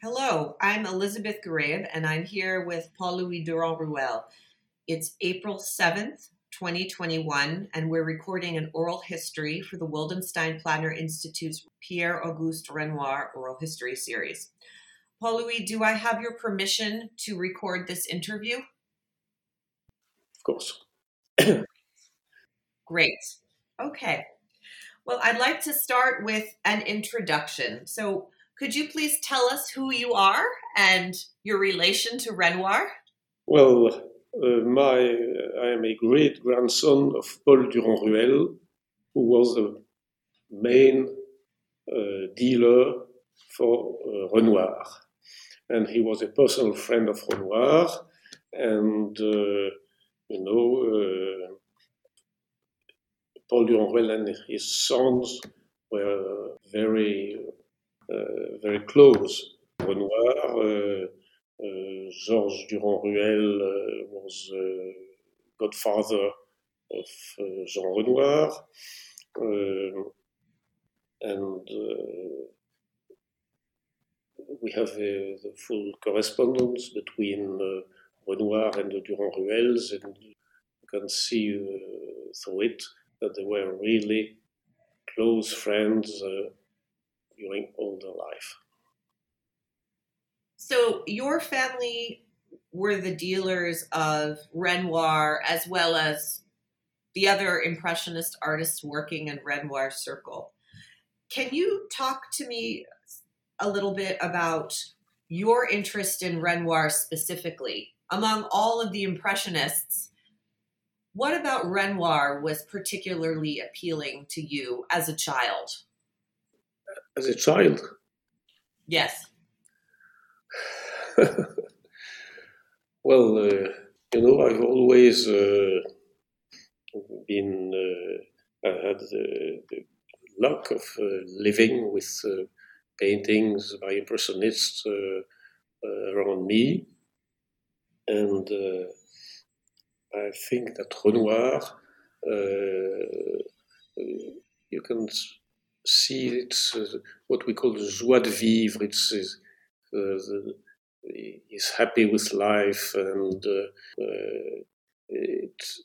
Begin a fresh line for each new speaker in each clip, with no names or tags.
Hello, I'm Elizabeth Garaib, and I'm here with Paul Louis Durand Ruel. It's April 7th, 2021, and we're recording an oral history for the Wildenstein Plattner Institute's Pierre Auguste Renoir Oral History Series. Paul Louis, do I have your permission to record this interview?
Of course.
Great. Okay. Well, I'd like to start with an introduction. So, could you please tell us who you are and your relation to Renoir?
Well, uh, my I am a great grandson of Paul Durand Ruel, who was the main uh, dealer for uh, Renoir, and he was a personal friend of Renoir, and uh, you know. Uh, Paul Durand Ruel and his sons were very very close. Renoir, uh, uh, Georges Durand Ruel was godfather of Jean Renoir, and we have uh, the full correspondence between uh, Renoir and the Durand Ruels, and you can see uh, through it that they were really close friends during their life.
So your family were the dealers of Renoir as well as the other impressionist artists working in Renoir circle. Can you talk to me a little bit about your interest in Renoir specifically? Among all of the impressionists, what about Renoir was particularly appealing to you as a child?
As a child?
Yes.
well, uh, you know, I've always uh, been, uh, I had the, the, luck of uh, living with uh, paintings by impressionists uh, around me. And I think that Renoir, you can see it's uh, what we call the joie de vivre. It's uh, the, he's happy with life, and uh, uh it's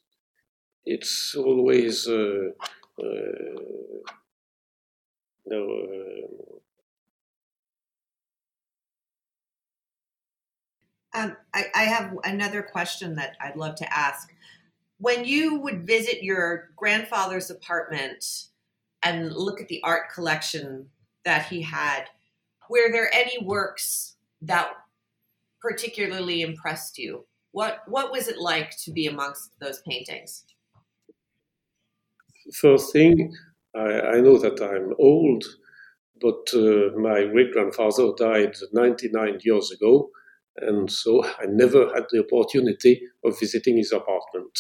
it's always uh, no.
Um, I, I have another question that I'd love to ask. When you would visit your grandfather's apartment, and look at the art collection that he had, were there any works that particularly impressed you? What what was it like to be amongst those paintings?
First thing, I, I know that I'm old, but uh, my great grandfather died 99 years ago, and so I never had the opportunity of visiting his apartment.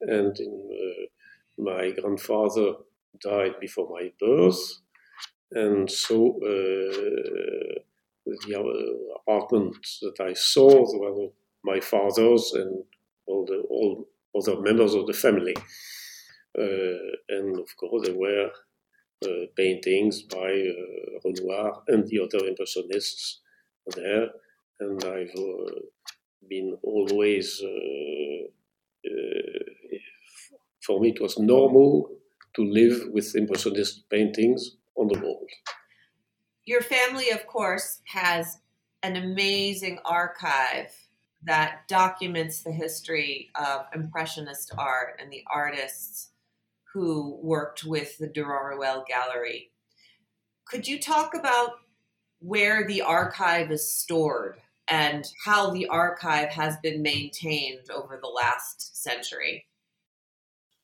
And in, uh, my grandfather died before my birth, and so uh, the apartment that I saw were my father's and all the all other members of the family, uh, and of course there were uh, paintings by uh, Renoir and the other impressionists there, and I've uh, been always. Uh, for me, it was normal to live with Impressionist paintings on the wall.
Your family, of course, has an amazing archive that documents the history of Impressionist art and the artists who worked with the Durand Ruel Gallery. Could you talk about where the archive is stored and how the archive has been maintained over the last century?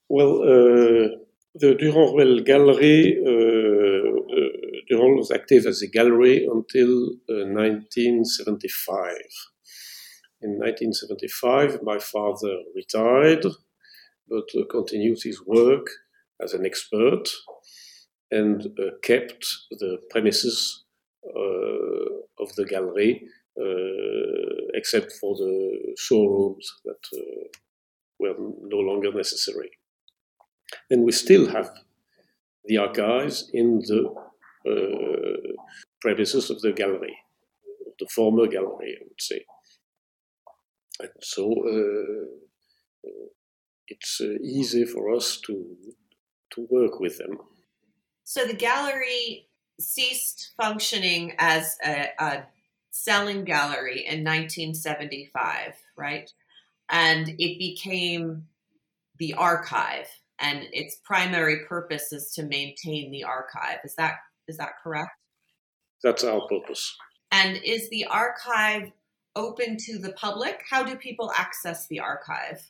Well, uh, the Durand Ruel Gallery, uh, uh, Durand was active as a gallery until 1975. Uh, In 1975, my father retired, but continued his work as an expert and uh, kept the premises uh, of the gallery, uh, except for the showrooms that were no longer necessary. And we still have the archives in the uh, premises of the gallery. the former gallery, I would say. And so uh, it's uh, easy for us to to work with them.
So the gallery ceased functioning as a, a selling gallery in 1975, right? And it became the archive, and its primary purpose is to maintain the archive. Is that is that correct?
That's our purpose.
And is the archive open to the public? How do people access the archive?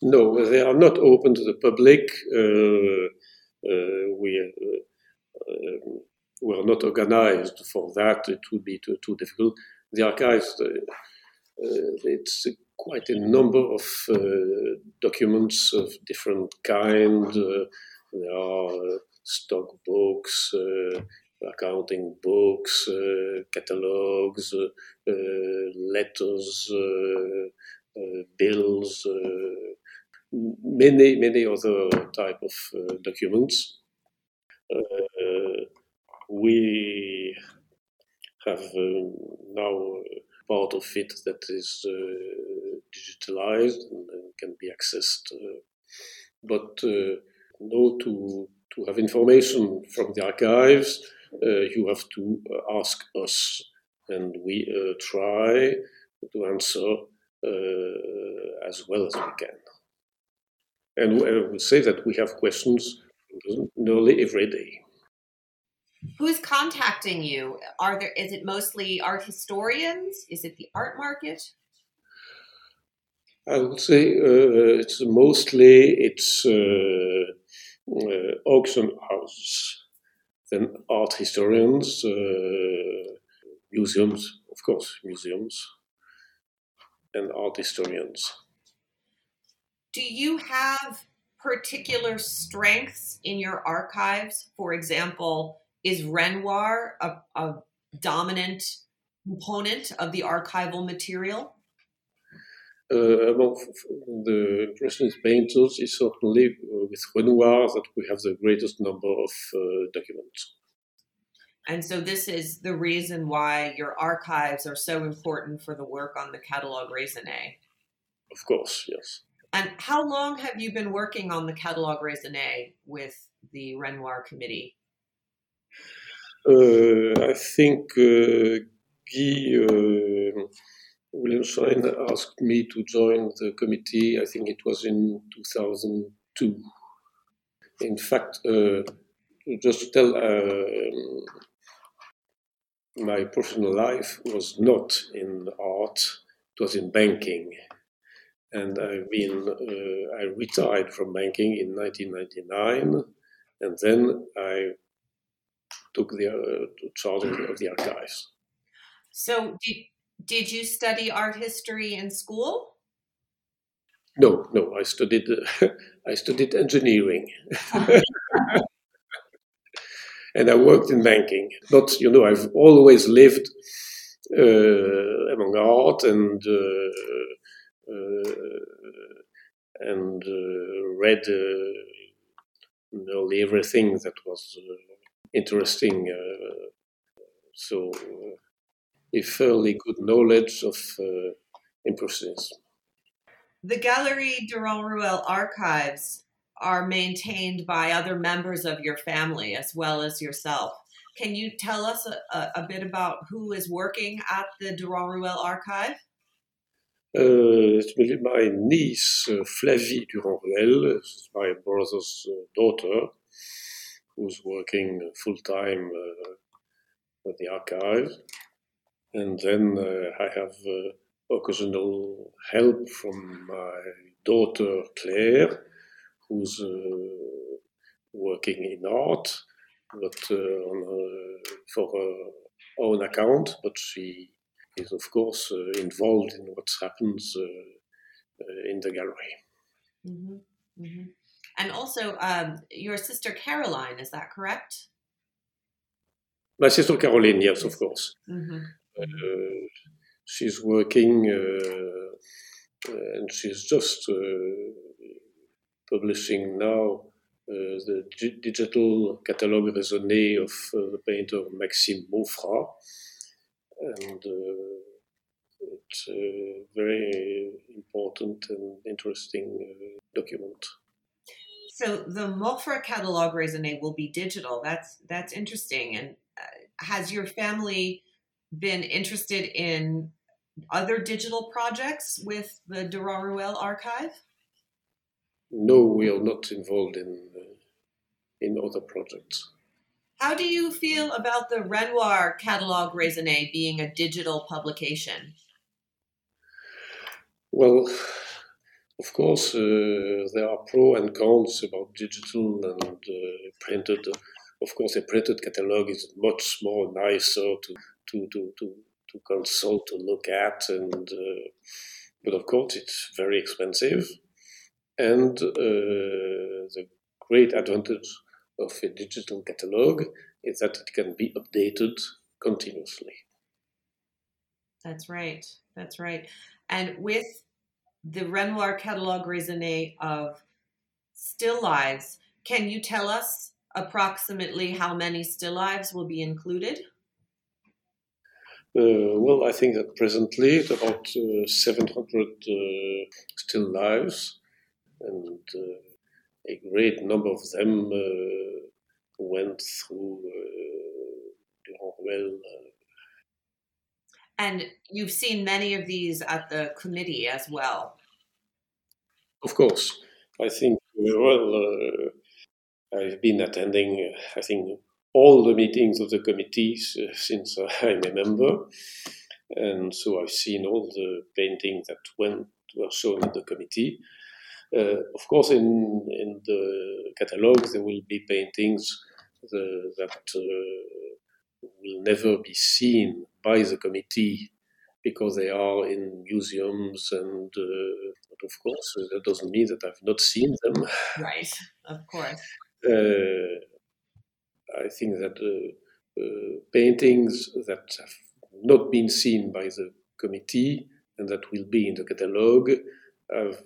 No, they are not open to the public. Uh, uh, we uh, um, we are not organized for that. It would be too, too difficult. The archives, uh, uh, it's quite a number of uh, documents of different kind. there are stock books, accounting books, catalogs, letters, bills, many many other type of uh, documents. Uh, we have um, now part of it that is uh, digitalized and, and, can be accessed. Uh, but uh, no, to to have information from the archives, you have to ask us, and we try to answer as well as we can. And I would say that we have questions nearly every day.
Who's contacting you? Are there is it mostly art historians? Is it the art market?
I would say uh, it's mostly it's uh, uh, auction houses, then art historians, uh, museums, of course, museums, and art historians.
Do you have particular strengths in your archives? For example, is Renoir a, a dominant component of the archival material?
Uh, among the Impressionist painters, it's certainly uh, with Renoir that we have the greatest number of uh, documents.
And so, this is the reason why your archives are so important for the work on the Catalogue Raisonné.
Of course, yes.
And how long have you been working on the Catalogue Raisonné with the Renoir Committee?
Uh, I think uh, Guy uh, Wildenstein asked me to join the committee. I think it was in 2002. In fact, uh, just to tell, uh, my professional life was not in art; it was in banking and I've been uh, I retired from banking in 1999, and then I took the uh, charge of the archives.
So, did, did you study art history in school?
No, no. I studied uh, I studied engineering. and I worked in banking. But you know, I've always lived uh, among art and uh, uh, and uh, read uh, nearly everything that was interesting. so a fairly good knowledge of Impressionism.
The Galerie Durand Ruel archives are maintained by other members of your family as well as yourself. Can you tell us a, a bit about who is working at the Durand Ruel archive?
Uh, my niece uh, Flavie Durand-Ruel, my brother's uh, daughter, who's working full time uh, at the archive. And then uh, I have uh, occasional help from my daughter Claire, who's working in art, but on, for her own account, but she is, of course, uh, involved in what happens uh, uh, in the gallery.
Mm-hmm. Mm-hmm. And also, um, your sister Caroline, is that correct?
My sister Caroline, yes, of course. Mm-hmm. Uh, she's working uh, and she's just uh, publishing now the g- digital catalogue raisonné of the painter Maxime Maufra and it's a very important and interesting document.
So the Maufra catalog raisonné will be digital. That's that's interesting. And uh, has your family been interested in other digital projects with the Durand Ruel archive?
No, we are not involved in uh, in other projects.
How do you feel about the Renoir catalog raisonné being a digital publication?
Well, of course, uh, there are pros and cons about digital and uh, printed. Of course, a printed catalog is much more nicer to to to to, to consult, to look at, and uh, but of course, it's very expensive. And the great advantage of a digital catalog is that it can be updated continuously.
That's right. That's right. And with the Renoir Catalogue Raisonné of still lives, can you tell us approximately how many still lives will be included?
Uh, well, I think that presently it's about uh, 700 uh, still lives, and uh, a great number of them uh, went through uh, Durand Ruel
and you've seen many of these at the committee as well.
Of course. I think, well, uh, I've been attending, I think, all the meetings of the committees uh, since I'm a member. And so I've seen all the paintings that went were shown at the committee. Uh, of course, in in the catalogue there will be paintings the, that uh, will never be seen by the committee because they are in museums and uh, of course uh, that doesn't mean that I've not seen them.
Right, of course.
Uh, I think that uh, uh, paintings that have not been seen by the committee and that will be in the catalogue have,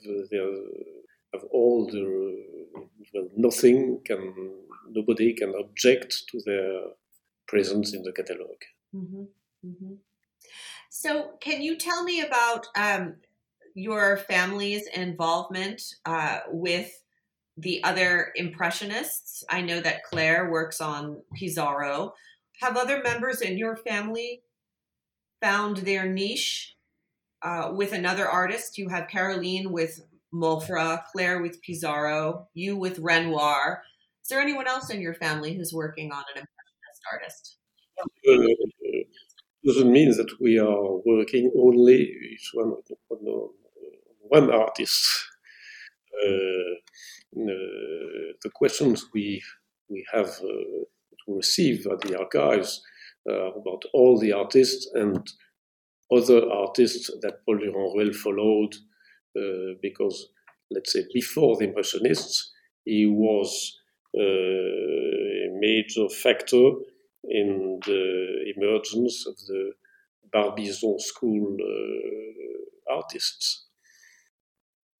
have all the well nothing can nobody can object to their presence in the catalog.
Mm-hmm. Mm-hmm. So, can you tell me about um, your family's involvement uh, with the other impressionists? I know that Claire works on Pissarro. Have other members in your family found their niche uh, with another artist? You have Caroline with Maufra, Claire with Pissarro, you with Renoir. Is there anyone else in your family who's working on an artist?
Uh, doesn't mean that we are working only one, one artist. Uh, uh, the questions we we have to receive at the archives about all the artists and other artists that Paul Durand-Ruel followed, uh, because let's say before the Impressionists, he was uh, a major factor in the emergence of the Barbizon school uh, artists.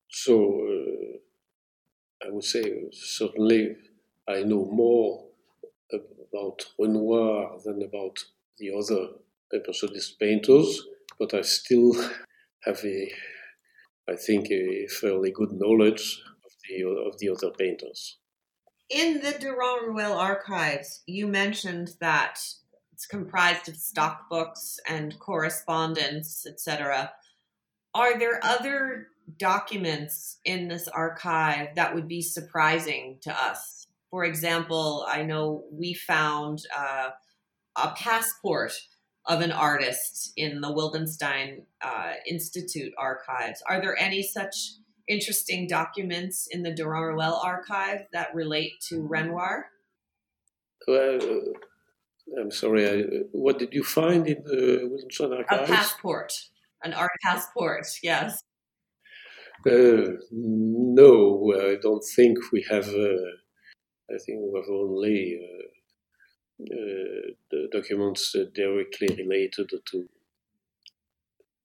So uh, I would say certainly I know more about Renoir than about the other impressionist painters, but I still have a, I think, a fairly good knowledge of the of the other painters
in the Durand Ruel archives, you mentioned that it's comprised of stock books and correspondence, etc. Are there other documents in this archive that would be surprising to us? For example, I know we found uh, a passport of an artist in the Wildenstein uh, Institute archives. Are there any such interesting documents in the Durand archive that relate to Renoir?
Well, I'm sorry, I, what did you find in the Wildenstein archive?
A passport, an art passport, yes.
Uh, no, I don't think we have. Uh, I think we have only uh, uh the documents directly related to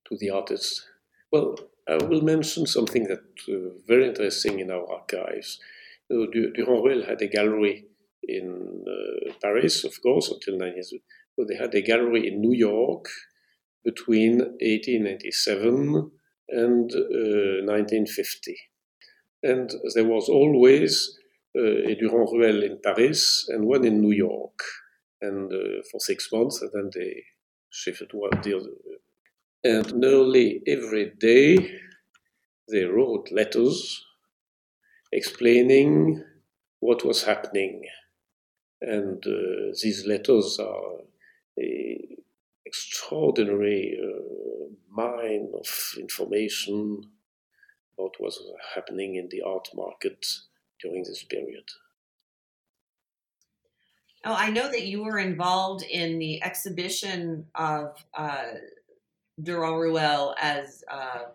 to the artist. Well, I will mention something that uh, very interesting in our archives. Uh, Durand Ruel had a gallery in uh, Paris, of course, until nine. But they had a gallery in New York, between 1897 and uh, 1950. And there was always uh, a Durand Ruel in Paris and one in New York, and uh, for six months, and then they shifted one the other. And nearly every day they wrote letters explaining what was happening. And uh, these letters are a extraordinary uh, mine of information about what was happening in the art market during this period.
Oh, I know that you were involved in the exhibition of uh, Durand Ruel as uh,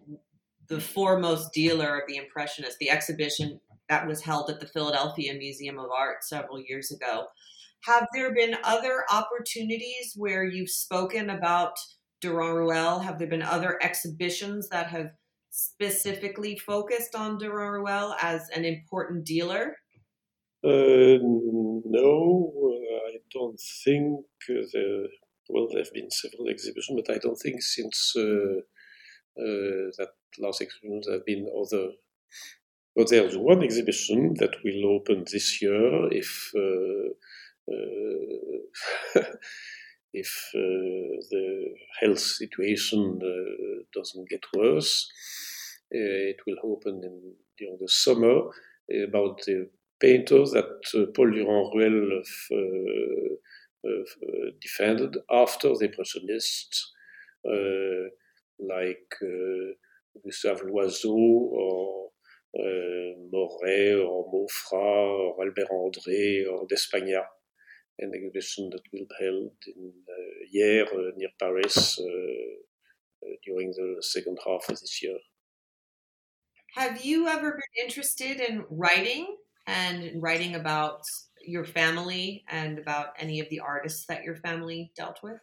the foremost dealer of the Impressionists, the exhibition that was held at the Philadelphia Museum of Art several years ago. Have there been other opportunities where you've spoken about Durand Ruel? Have there been other exhibitions that have specifically focused on Durand Ruel as an important dealer?
Uh, no, uh, I don't think. Uh, well, there have been several exhibitions, but I don't think since uh, uh, that last exhibition there have been other. But there's one exhibition that will open this year if uh, if the health situation doesn't get worse. it will open in, during the summer about the painters that uh, Paul Durand Ruel uh, uh, defended after the Impressionists, like Gustave Loiseau or Moret or Maufra or Albert André or D'Espagnat an exhibition that will be held in uh, Hyères uh, near Paris uh, during the second half of this year.
Have you ever been interested in writing and writing about your family and about any of the artists that your family dealt with?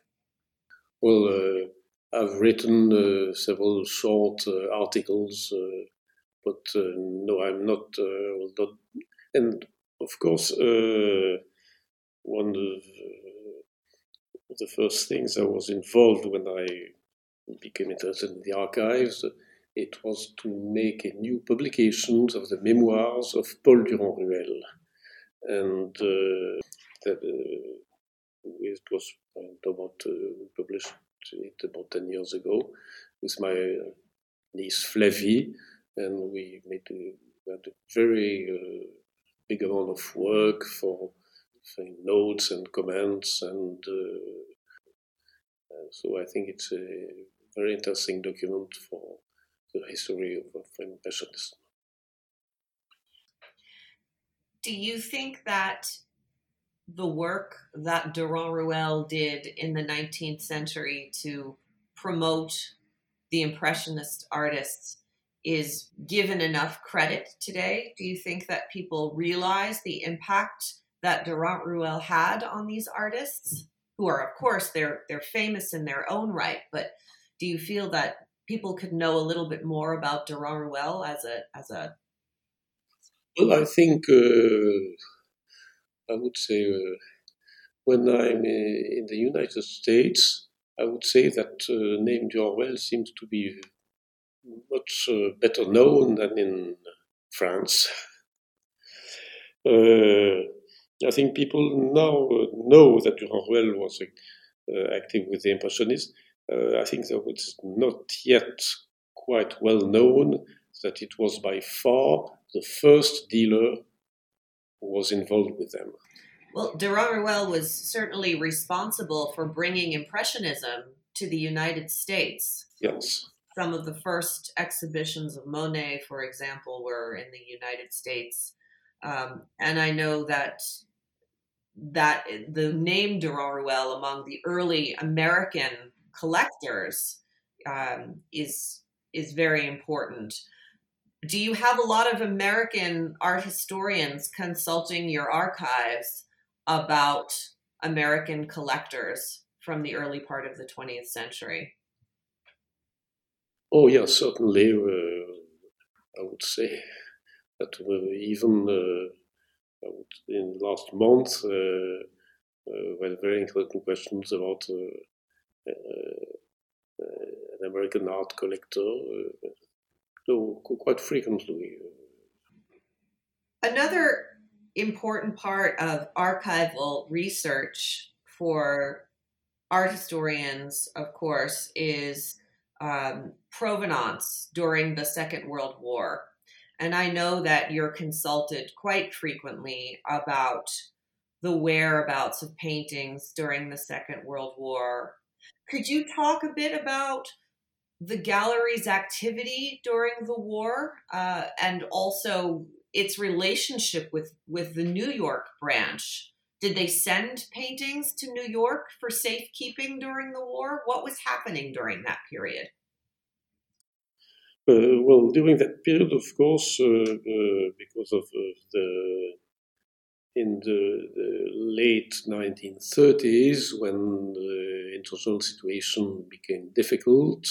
Well, uh, I've written uh, several short uh, articles, but no, I'm not, not. And of course, one of the first things I was involved when I became interested in the archives, it was to make a new publication of the memoirs of Paul Durand Ruel. And that, it was about published it about 10 years ago with my niece Flavie, and we made a, a very big amount of work for notes and comments, and so I think it's a very interesting document for the history of, of impressionism.
Do you think that the work that Durand Ruel did in the 19th century to promote the Impressionist artists is given enough credit today? Do you think that people realize the impact that Durand Ruel had on these artists, who are, of course, they're they're famous in their own right. But do you feel that people could know a little bit more about Durand Ruel as a as a?
Well, I think uh, I would say uh, when I'm in the United States, I would say that uh, name Durand Ruel seems to be much uh, better known than in France. Uh, I think people now know that Ruel was uh, active with the Impressionists. Uh, I think that it's not yet quite well known that it was by far the first dealer who was involved with them.
Well, Durand Ruel was certainly responsible for bringing Impressionism to the United States.
Yes.
Some of the first exhibitions of Monet, for example, were in the United States. Um, and I know that that the name Durand Ruel among the early American collectors um, is is very important. Do you have a lot of American art historians consulting your archives about American collectors from the early part of the 20th century?
Oh, yes, certainly. Uh, I would say that uh, even uh, in the last month, uh, uh, we had very interesting questions about uh, an American art collector, uh, so quite frequently.
Another important part of archival research for art historians, of course, is um, provenance during the Second World War. And I know that you're consulted quite frequently about the whereabouts of paintings during the Second World War. Could you talk a bit about the gallery's activity during the war uh, and also its relationship with, with the New York branch? Did they send paintings to New York for safekeeping during the war? What was happening during that period?
Uh, well, during that period, of course, uh, uh, because of uh, the in the, the, late 1930s, when the international situation became difficult,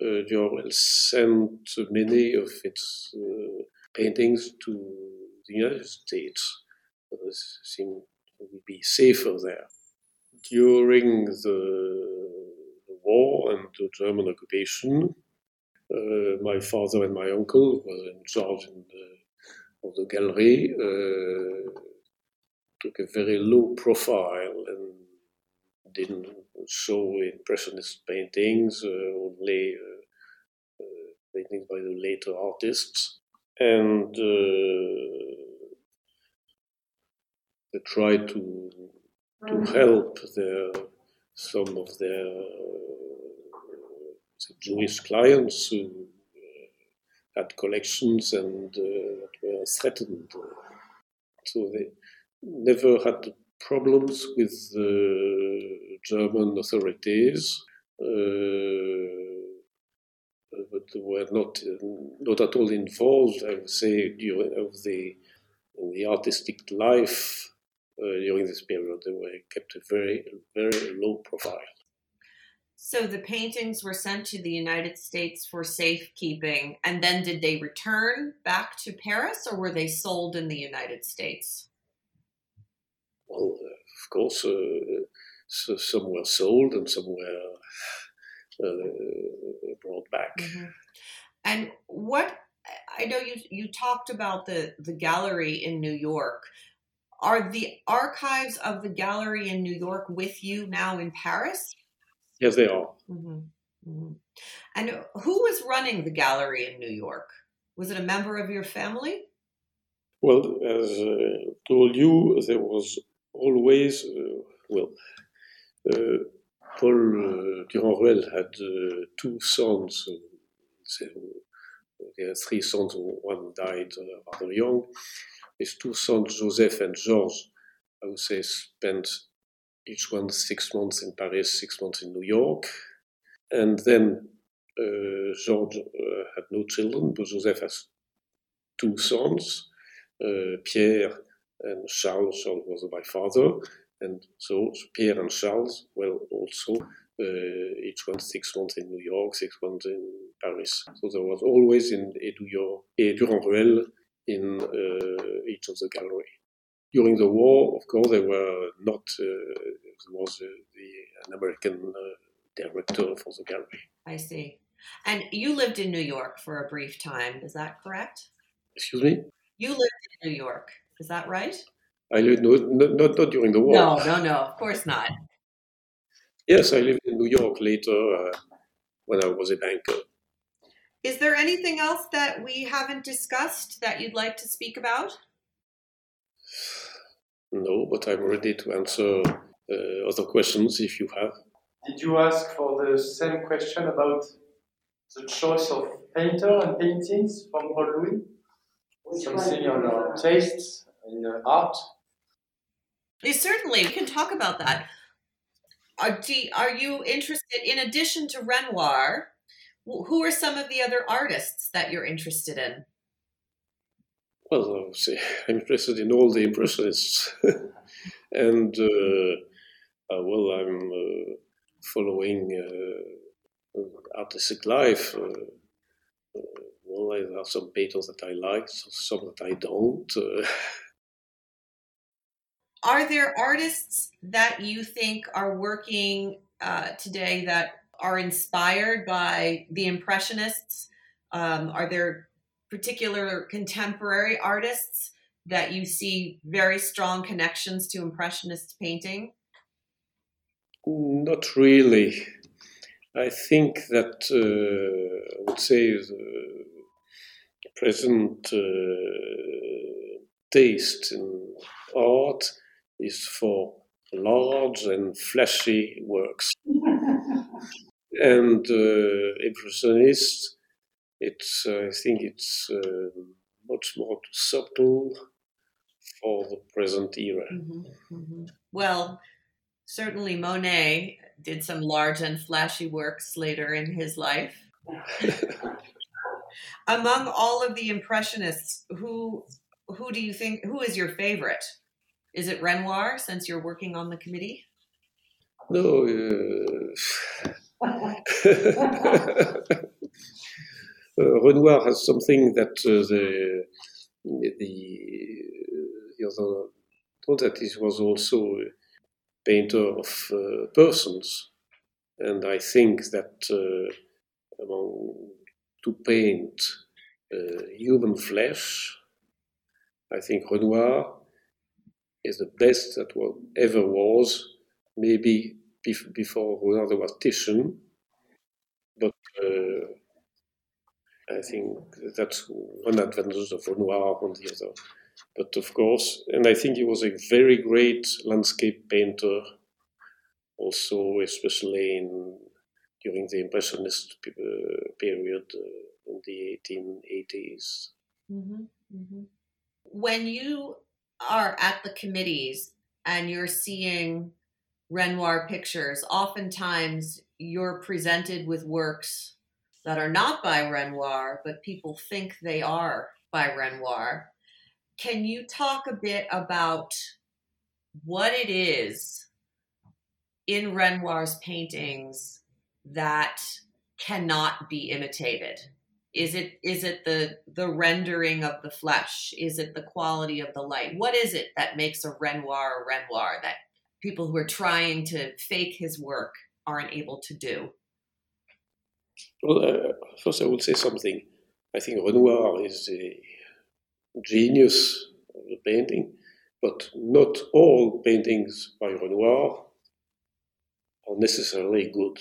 uh, Dior sent many of its uh, paintings to the United States. This seemed would be safer there. During the, war and the German occupation, uh, my father and my uncle, was in charge in the, of the gallery, uh, took a very low profile and didn't show impressionist paintings, uh, only uh, uh, paintings by the later artists. And they tried to to mm-hmm. help their some of their uh, Jewish clients who uh, had collections and uh, were threatened. So they never had problems with the German authorities. Uh, but were not not at all involved, I would say, during of the in the artistic life uh, during this period. They were kept a very, very low profile.
So the paintings were sent to the United States for safekeeping, and then did they return back to Paris, or were they sold in the United States?
Well, of course, uh, so some were sold and some were uh, brought back. Mm-hmm.
And what I know you you talked about the the gallery in New York. Are the archives of the gallery in New York with you now in Paris?
Yes, they are.
Mm-hmm. Mm-hmm. And who was running the gallery in New York? Was it a member of your family?
Well, as I uh, told you, there was always, uh, well, uh, Paul Durand-Ruel had uh, two sons. So he had three sons, one died rather young his two sons, Joseph and Georges, I would say, spent each one six months in Paris, six months in New York. And then uh, Georges uh, had no children, but Joseph has two sons, uh, Pierre and Charles. Charles was my father. And so Pierre and Charles, well, also uh, each one six months in New York, six months in Paris. So there was always in Edouillon, Durand-Ruel in uh, each of the gallery. During the war, of course, they were not. Uh, there was uh, the an American director for the gallery.
I see. And you lived in New York for a brief time. Is that correct?
Excuse me.
You lived in New York. Is that right?
I lived no, not not during the war.
No, no, no. Of course not.
Yes, I lived in New York later uh, when I was a banker.
Is there anything else that we haven't discussed that you'd like to speak about?
No, but I'm ready to answer uh, other questions if you have.
Did you ask for the same question about the choice of painter and paintings from Paul Louis? Something on our tastes in art?
Yes, certainly, we can talk about that. Are, are you interested, in addition to Renoir, who are some of the other artists that you're interested in?
Well, obviously, I'm interested in all the impressionists, and uh, uh, well, I'm uh, following uh, artistic life. Uh, uh, well, there are some painters that I like, some that I don't.
Are there artists that you think are working today that are inspired by the Impressionists? Um, are there particular contemporary artists that you see very strong connections to Impressionist painting?
Not really. I think that uh, I would say the present uh, taste in art is for large and flashy works. and uh, impressionist, it's uh, I think it's uh, much more subtle for the present era.
Mm-hmm, mm-hmm. Well, certainly Monet did some large and flashy works later in his life. Among all of the impressionists, who who do you think who is your favorite? Is it Renoir since you're working on the committee?
No. Uh, uh, Renoir has something that uh, the the the other that he was also a painter of uh, persons, and I think that uh, among to paint uh, human flesh, I think Renoir is the best that ever was. Maybe before Renoir was Titian, but uh, I think that's one advantage of Renoir on the other. But of course, and I think he was a very great landscape painter, also especially in during the Impressionist uh, period uh, in the 1880s.
Mm-hmm, mm-hmm. When you are at the committees and you're seeing Renoir pictures, oftentimes you're presented with works that are not by Renoir, but people think they are by Renoir. Can you talk a bit about what it is in Renoir's paintings that cannot be imitated? Is it is it the the rendering of the flesh? Is it the quality of the light? What is it that makes a Renoir a Renoir that people who are trying to fake his work aren't able to do?
Well, uh, first I would say something. I think Renoir is a genius of the painting, but not all paintings by Renoir are necessarily good.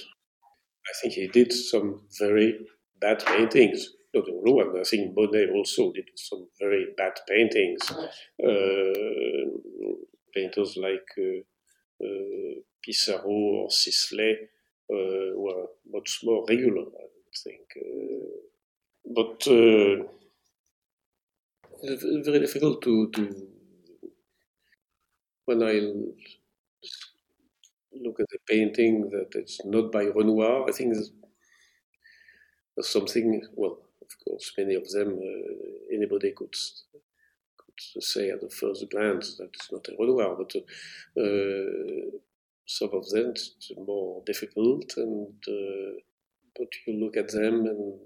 I think he did some very bad paintings. Not only one, I think Monet also did some very bad paintings. Uh, painters like uh, uh, Pissarro or Sisley uh, were much more regular, I think. Uh, but uh, very difficult to, to when I look at the painting that it's not by Renoir. I think something. Well, of course, many of them uh, anybody could could say at the first glance that it's not a Renoir, but uh, some of them it's more difficult, and uh, but you look at them and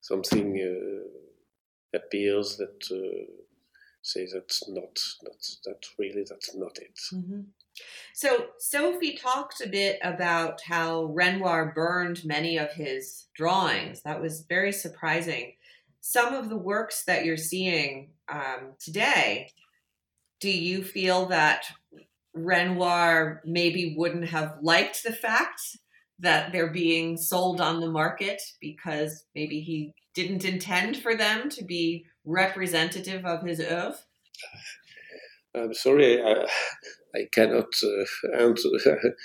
something uh, appears that uh, says that's not not that really that's not it.
Mm-hmm. So Sophie talked a bit about how Renoir burned many of his drawings. That was very surprising. Some of the works that you're seeing um, today, do you feel that Renoir maybe wouldn't have liked the fact that they're being sold on the market because maybe he didn't intend for them to be representative of his oeuvre?
I'm sorry, I, I cannot uh, answer.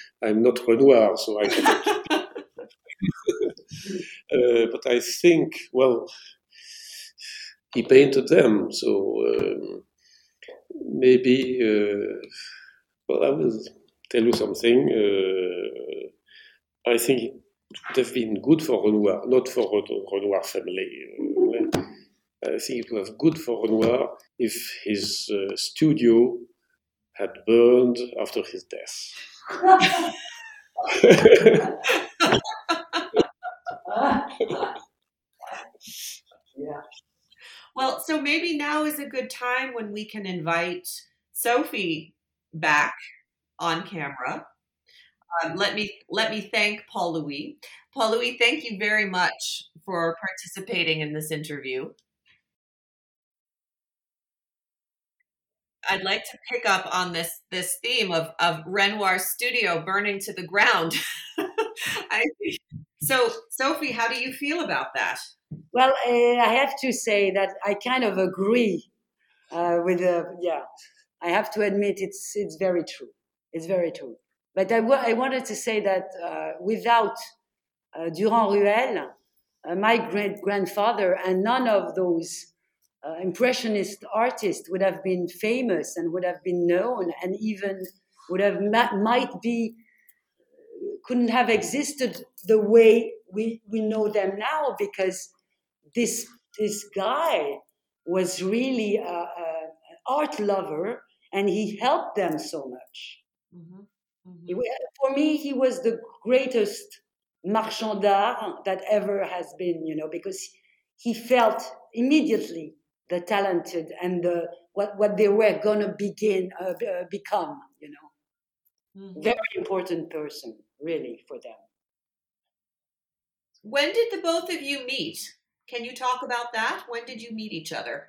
I'm not Renoir, so I cannot. uh, but I think, well, he painted them, so um, maybe. Uh, well, I will tell you something. Uh, I think it would have been good for Renoir, not for Renoir family. I think it was good for Renoir if his uh, studio had burned after his death.
yeah. Well, so maybe now is a good time when we can invite Sophie back on camera um, let me let me thank Paul Louis. Paul Louis, thank you very much for participating in this interview. I'd like to pick up on this this theme of of Renoir's studio burning to the ground. I, so, Sophie, how do you feel about that?
Well, uh, I have to say that I kind of agree uh, with the yeah. I have to admit it's it's very true. It's very true. But I, I wanted to say that uh, without uh, Durand Ruel, uh, my great grandfather, and none of those uh, impressionist artists would have been famous and would have been known, and even would have might be couldn't have existed the way we, we know them now because this this guy was really an art lover and he helped them so much. Mm-hmm. Mm-hmm. For me, he was the greatest marchand d'art that ever has been, you know, because he felt immediately the talented and the what what they were gonna begin uh, uh, become, you know. Mm-hmm. Very important person, really, for them.
When did the both of you meet? Can you talk about that? When did you meet each other?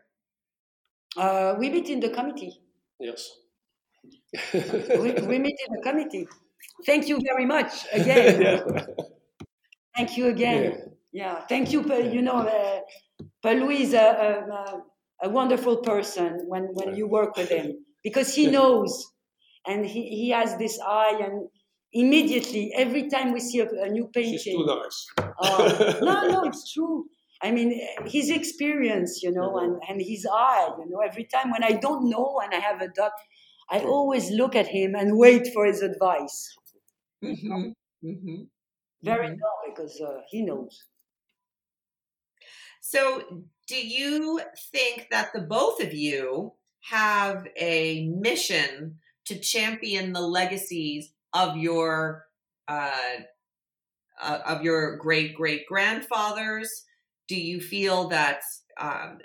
Uh, we meet in the committee.
Yes.
we, we meet in the committee. Thank you very much again. yeah. Thank you again. Yeah. yeah. Thank you. You know, uh, Paul Louis is a, a, a, wonderful person when, when you work with him because he knows and he, he has this eye and immediately every time we see a, a new painting. She's
too nice.
Uh, no, no, it's true. I mean, his experience, you know, mm-hmm. and, and his eye, you know, every time when I don't know and I have a doubt, I always look at him and wait for his advice. Mm-hmm. Mm-hmm. Very mm-hmm. well, because uh, he knows.
So, do you think that the both of you have a mission to champion the legacies of your uh, uh, of your great great grandfathers? Do you feel that um,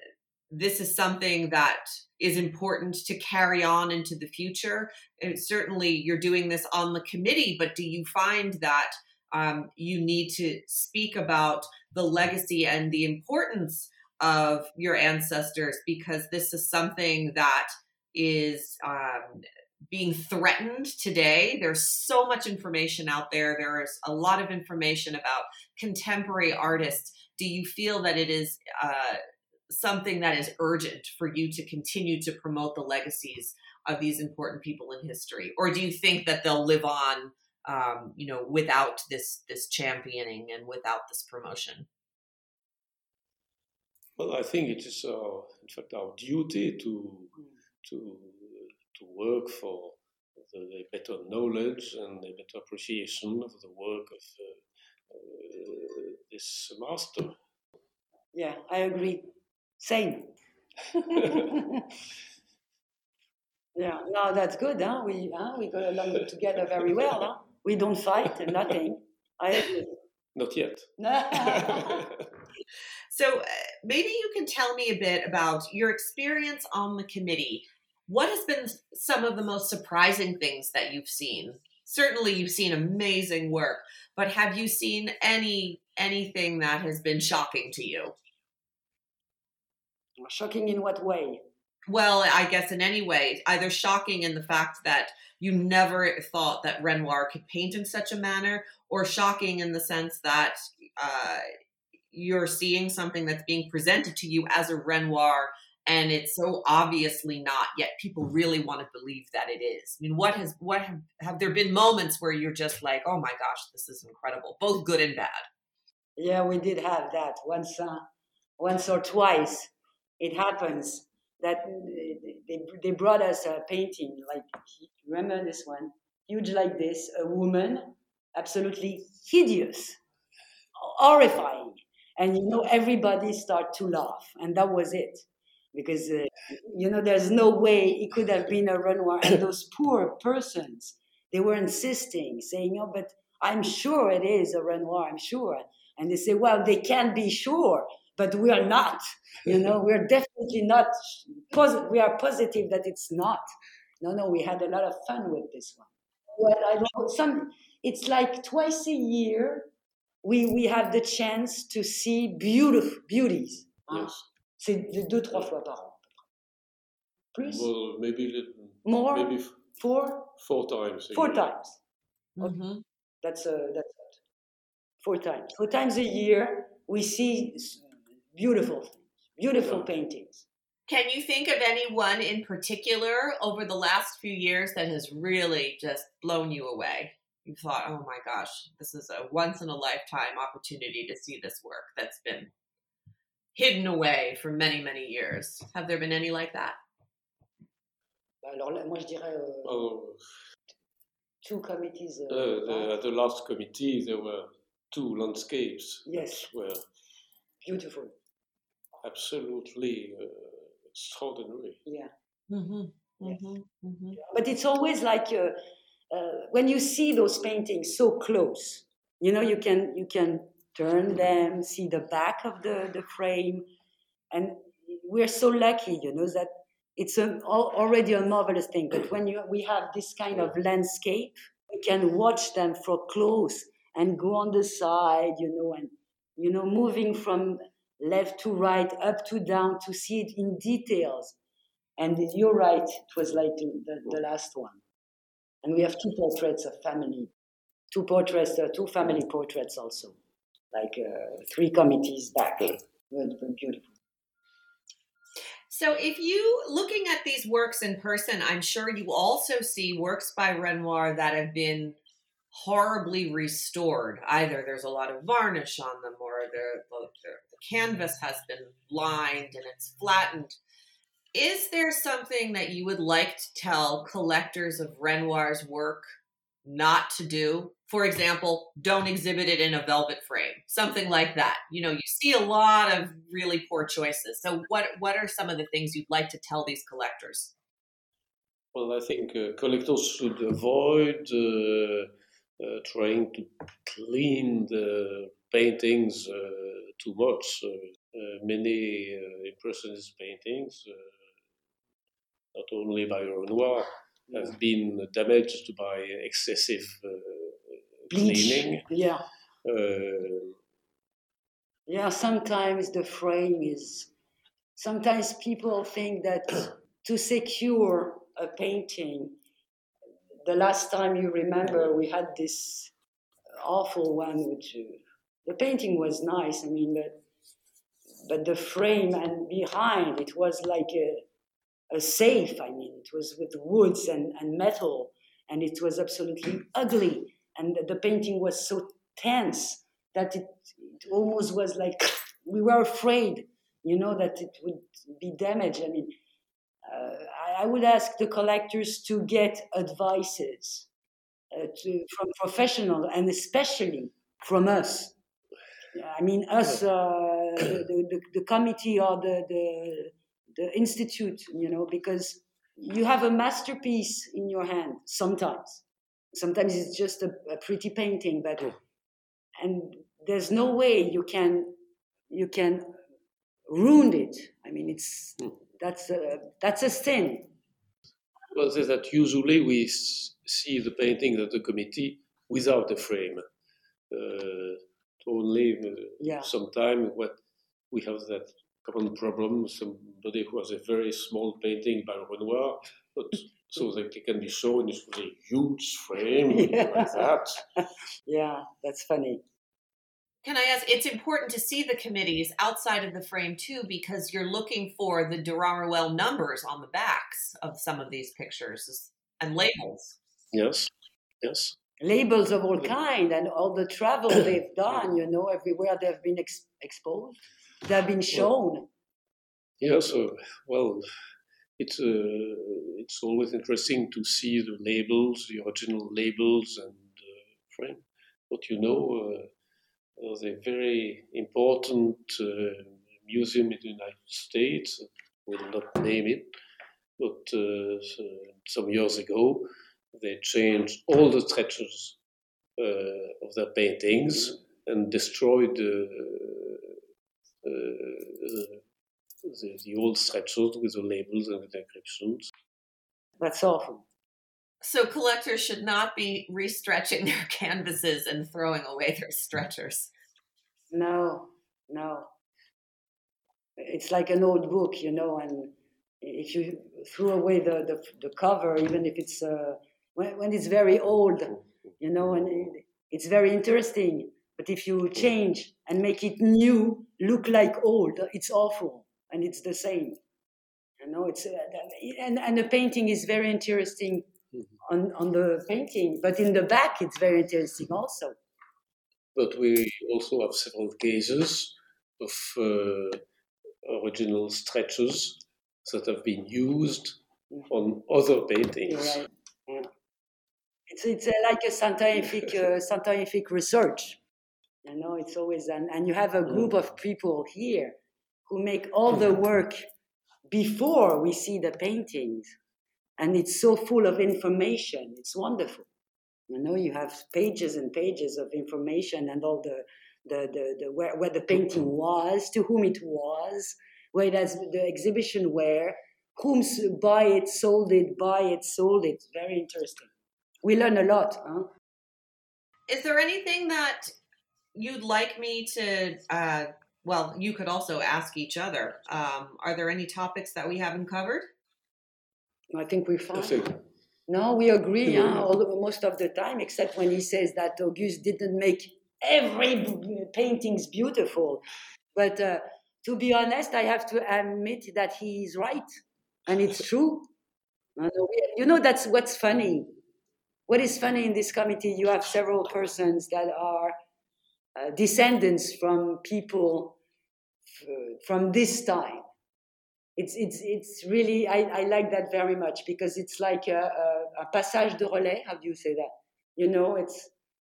this is something that is important to carry on into the future? And certainly, you're doing this on the committee, but do you find that um, you need to speak about the legacy and the importance of your ancestors because this is something that is um, being threatened today. There's so much information out there. There is a lot of information about contemporary artists. Do you feel that it is uh, something that is urgent for you to continue to promote the legacies of these important people in history, or do you think that they'll live on, um, you know, without this this championing and without this promotion?
Well, I think it is, uh, in fact, our duty to to to work for the, better knowledge and the better appreciation of the work of uh, uh, this master.
Yeah, I agree. Same. yeah, no, that's good. Huh? We huh? we go along together very well. Huh? We don't fight and nothing. I agree.
Not yet.
so uh, maybe you can tell me a bit about your experience on the committee what has been some of the most surprising things that you've seen? Certainly, you've seen amazing work, but have you seen any anything that has been shocking to you?
Shocking in what way?
Well, I guess in any way, either shocking in the fact that you never thought that Renoir could paint in such a manner, or shocking in the sense that uh, you're seeing something that's being presented to you as a Renoir and it's so obviously not yet. People really want to believe that it is. I mean what has what have, have there been moments where you're just like oh my gosh this is incredible both good and bad?
Yeah we did have that once uh, once or twice. It happens that they, they brought us a painting like remember this one? Huge like this a woman absolutely hideous horrifying and you know everybody start to laugh and that was it because uh, you know there's no way it could have been a Renoir. And those poor persons, they were insisting, saying, "Oh, but I'm sure it is a Renoir. I'm sure." And they say, "Well, they can't be sure, but we are not. You know, we're definitely not. Posi- we are positive that it's not. No, no, we had a lot of fun with this one. Well, I don't. Some it's like twice a year we, we have the chance to see beautiful beauties.
Yes.
C'est de deux, trois fois par an. Plus?
Well, maybe li-
More?
maybe
Four?
four times.
Four
year.
times.
Mhm.
That's uh, that's it. Four times. Four times a year we see beautiful things, beautiful
Yeah.
paintings.
Can you think of anyone in particular over the last few years that has really just blown you away? You thought, oh my gosh, this is a once in a lifetime opportunity to see this work that's been hidden away for many, many years. Have there been any like that?
Alors là, moi je dirais euh,
Well,
two committees. uh,
uh, the, at the last committee, there were two landscapes
Yes.
that were
beautiful.
absolutely uh, extraordinary.
Yeah.
Mm-hmm.
Yes.
Mm-hmm.
But it's always like uh, when you see those paintings so close, you know, you can you can turn them, see the back of the, the frame, and we're so lucky, you know, that it's a, al- already a marvelous thing. But when you, we have this kind of landscape, we can watch them for close and go on the side, you know, and you know, moving from left to right, up to down to see it in details. And you're right, it was like the, the last one. And we have two portraits of family, two portraits, uh, two family portraits also, like uh, three committees back. Very, very beautiful.
So, if you looking at these works in person, I'm sure you also see works by Renoir that have been horribly restored. Either there's a lot of varnish on them, or the, the, the canvas has been lined and it's flattened. Is there something that you would like to tell collectors of Renoir's work not to do? For example, don't exhibit it in a velvet frame, something like that. You know, you see a lot of really poor choices. So, what what are some of the things you'd like to tell these collectors?
Well, I think uh, collectors should avoid uh, uh, trying to clean the paintings uh, too much. Uh, uh, many Impressionist paintings, not only by Renoir, have been damaged by excessive uh, cleaning.
Yeah.
Uh,
Yeah, sometimes the frame is. Sometimes people think that to secure a painting, the last time you remember, we had this awful one, which uh, the painting was nice. I mean, but but the frame and behind it was like a, a safe. I mean, it was with woods and, and metal, and it was absolutely ugly. And the, the painting was so tense that it, it almost was like we were afraid, you know, that it would be damaged. I mean, uh, I, I would ask the collectors to get advices uh, to, from professionals and especially from us. I mean, us, uh, the, the, the committee or the, the, the institute, you know, because you have a masterpiece in your hand sometimes. Sometimes it's just a, a pretty painting, but and there's no way you can you can ruin it. I mean, it's that's a that's a sin.
Well, is that usually we see the painting of the committee without a frame. Uh, only uh,
Yeah.
sometime what we have that common problem. Somebody who has a very small painting by Renoir, but so that it can be shown with a huge frame
Yeah.
like that.
Yeah, that's funny.
Can I ask? It's important to see the committees outside of the frame too, because you're looking for the Durand Ruel numbers on the backs of some of these pictures and labels.
Yes, yes.
Labels of all kind and all the travel they've done. You know, everywhere they've been ex- exposed, they've been shown.
Yeah, so well, it's uh, it's always interesting to see the labels, the original labels, and uh, frame. What you know, uh, there's a very important uh, museum in the United States. Will not name it, but uh, some years ago, they changed all the stretches uh, of their paintings and destroyed uh, the, the, the old stretches with the labels and the descriptions.
That's awful.
So collectors should not be restretching their canvases and throwing away their stretchers.
No, no. It's like an old book, you know, and if you threw away the, the, the cover, even if it's uh, when, when it's very old, you know, and it, it's very interesting. But if you change and make it new, look like old, it's awful, and it's the same. You know, it's uh, and and the painting is very interesting mm-hmm. on on the painting, but in the back it's very interesting also.
But we also have several cases of uh, original stretches that have been used mm-hmm. on other paintings.
Right. Yeah. It's it's uh, like a scientific uh, scientific research. You know, it's always and and you have a group of people here who make all the work before we see the paintings, and it's so full of information. It's wonderful. You know, you have pages and pages of information and all the the, the, the where, where the painting was, to whom it was, where it has the exhibition where, whom buy it, sold it, buy it, sold it. Very interesting. We learn a lot. Huh?
Is there anything that you'd like me to? Uh, well, you could also ask each other. Um, are there any topics that we haven't covered?
I think we found. No, we agree huh? All, most of the time, except when he says that Auguste didn't make every paintings beautiful. But uh, to be honest, I have to admit that he is right, and it's true. You know, that's what's funny. What is funny in this committee, you have several persons that are uh, descendants from people f- from this time. It's, it's, it's really, I, I like that very much because it's like a, a, a passage de relais. How do you say that? You know, it's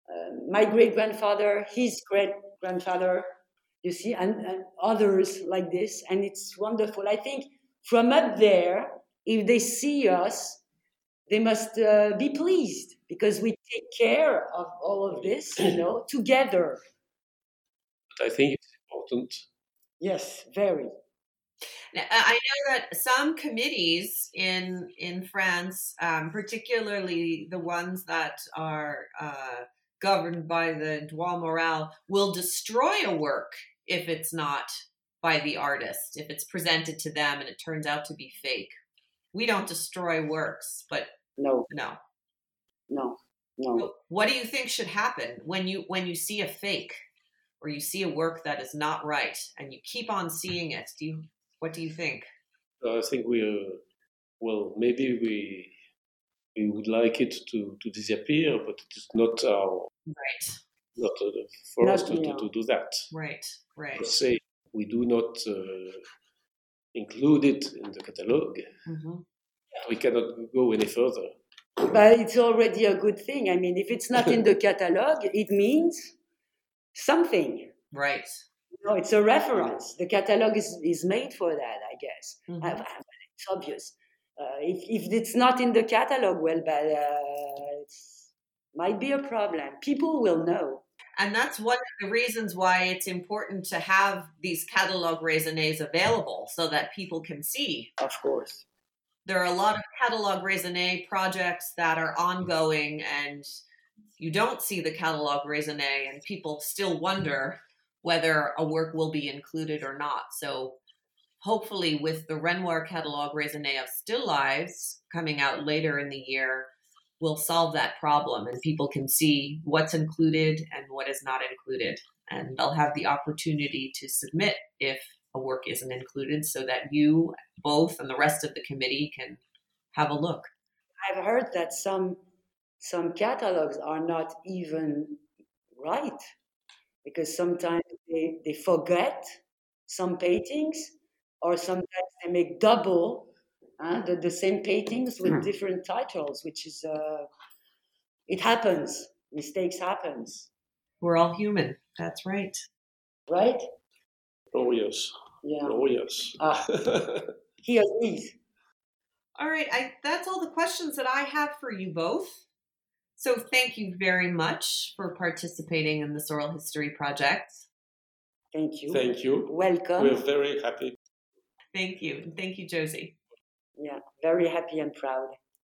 uh, my great grandfather, his great grandfather, you see, and, and others like this. And it's wonderful. I think from up there, if they see us, they must uh, be pleased because we take care of all of this, you know, together.
But I think it's important.
Yes, very.
Now, I know that some committees in in France, um, particularly the ones that are uh, governed by the droit moral will destroy a work if it's not by the artist, if it's presented to them and it turns out to be fake. We don't destroy works, but
no,
no,
no, no.
What do you think should happen when you when you see a fake or you see a work that is not right and you keep on seeing it? Do you what do you think?
I think we are well. Maybe we we would like it to, to disappear, but it is not our
right.
Not uh, for not, us to, to, to, do that.
Right, right.
say we do not uh, include it in the catalogue. Mm-hmm. We cannot go any further.
But it's already a good thing. I mean, if it's not in the catalogue, it means something.
Right.
No, it's a reference. The catalogue is, is made for that, I guess. Mm-hmm. I, I, it's obvious. Uh, if, if it's not in the catalog, well, but uh, it might be a problem. People will know.
And that's one of the reasons why it's important to have these catalog raisonnés available so that people can see.
Of course.
There are a lot of catalog raisonné projects that are ongoing and you don't see the catalog raisonné and people still wonder whether a work will be included or not. So hopefully with the Renoir catalog raisonné of still lives coming out later in the year we'll solve that problem and people can see what's included and what is not included and they'll have the opportunity to submit if work isn't included so that you both and the rest of the committee can have a look
i've heard that some some catalogs are not even right because sometimes they, they forget some paintings or sometimes they make double uh, the, the same paintings with hmm. different titles, which is uh, it happens. Mistakes happens.
We're all human. That's right.
Right.
Oh yes.
Yeah.
Oh yes.
Ah, he agrees.
All right. I, that's all the questions that I have for you both. So thank you very much for participating in this oral history project.
Thank you.
Thank you.
Welcome.
We're very happy
Thank you. Thank you, Josie.
Yeah, very happy and proud.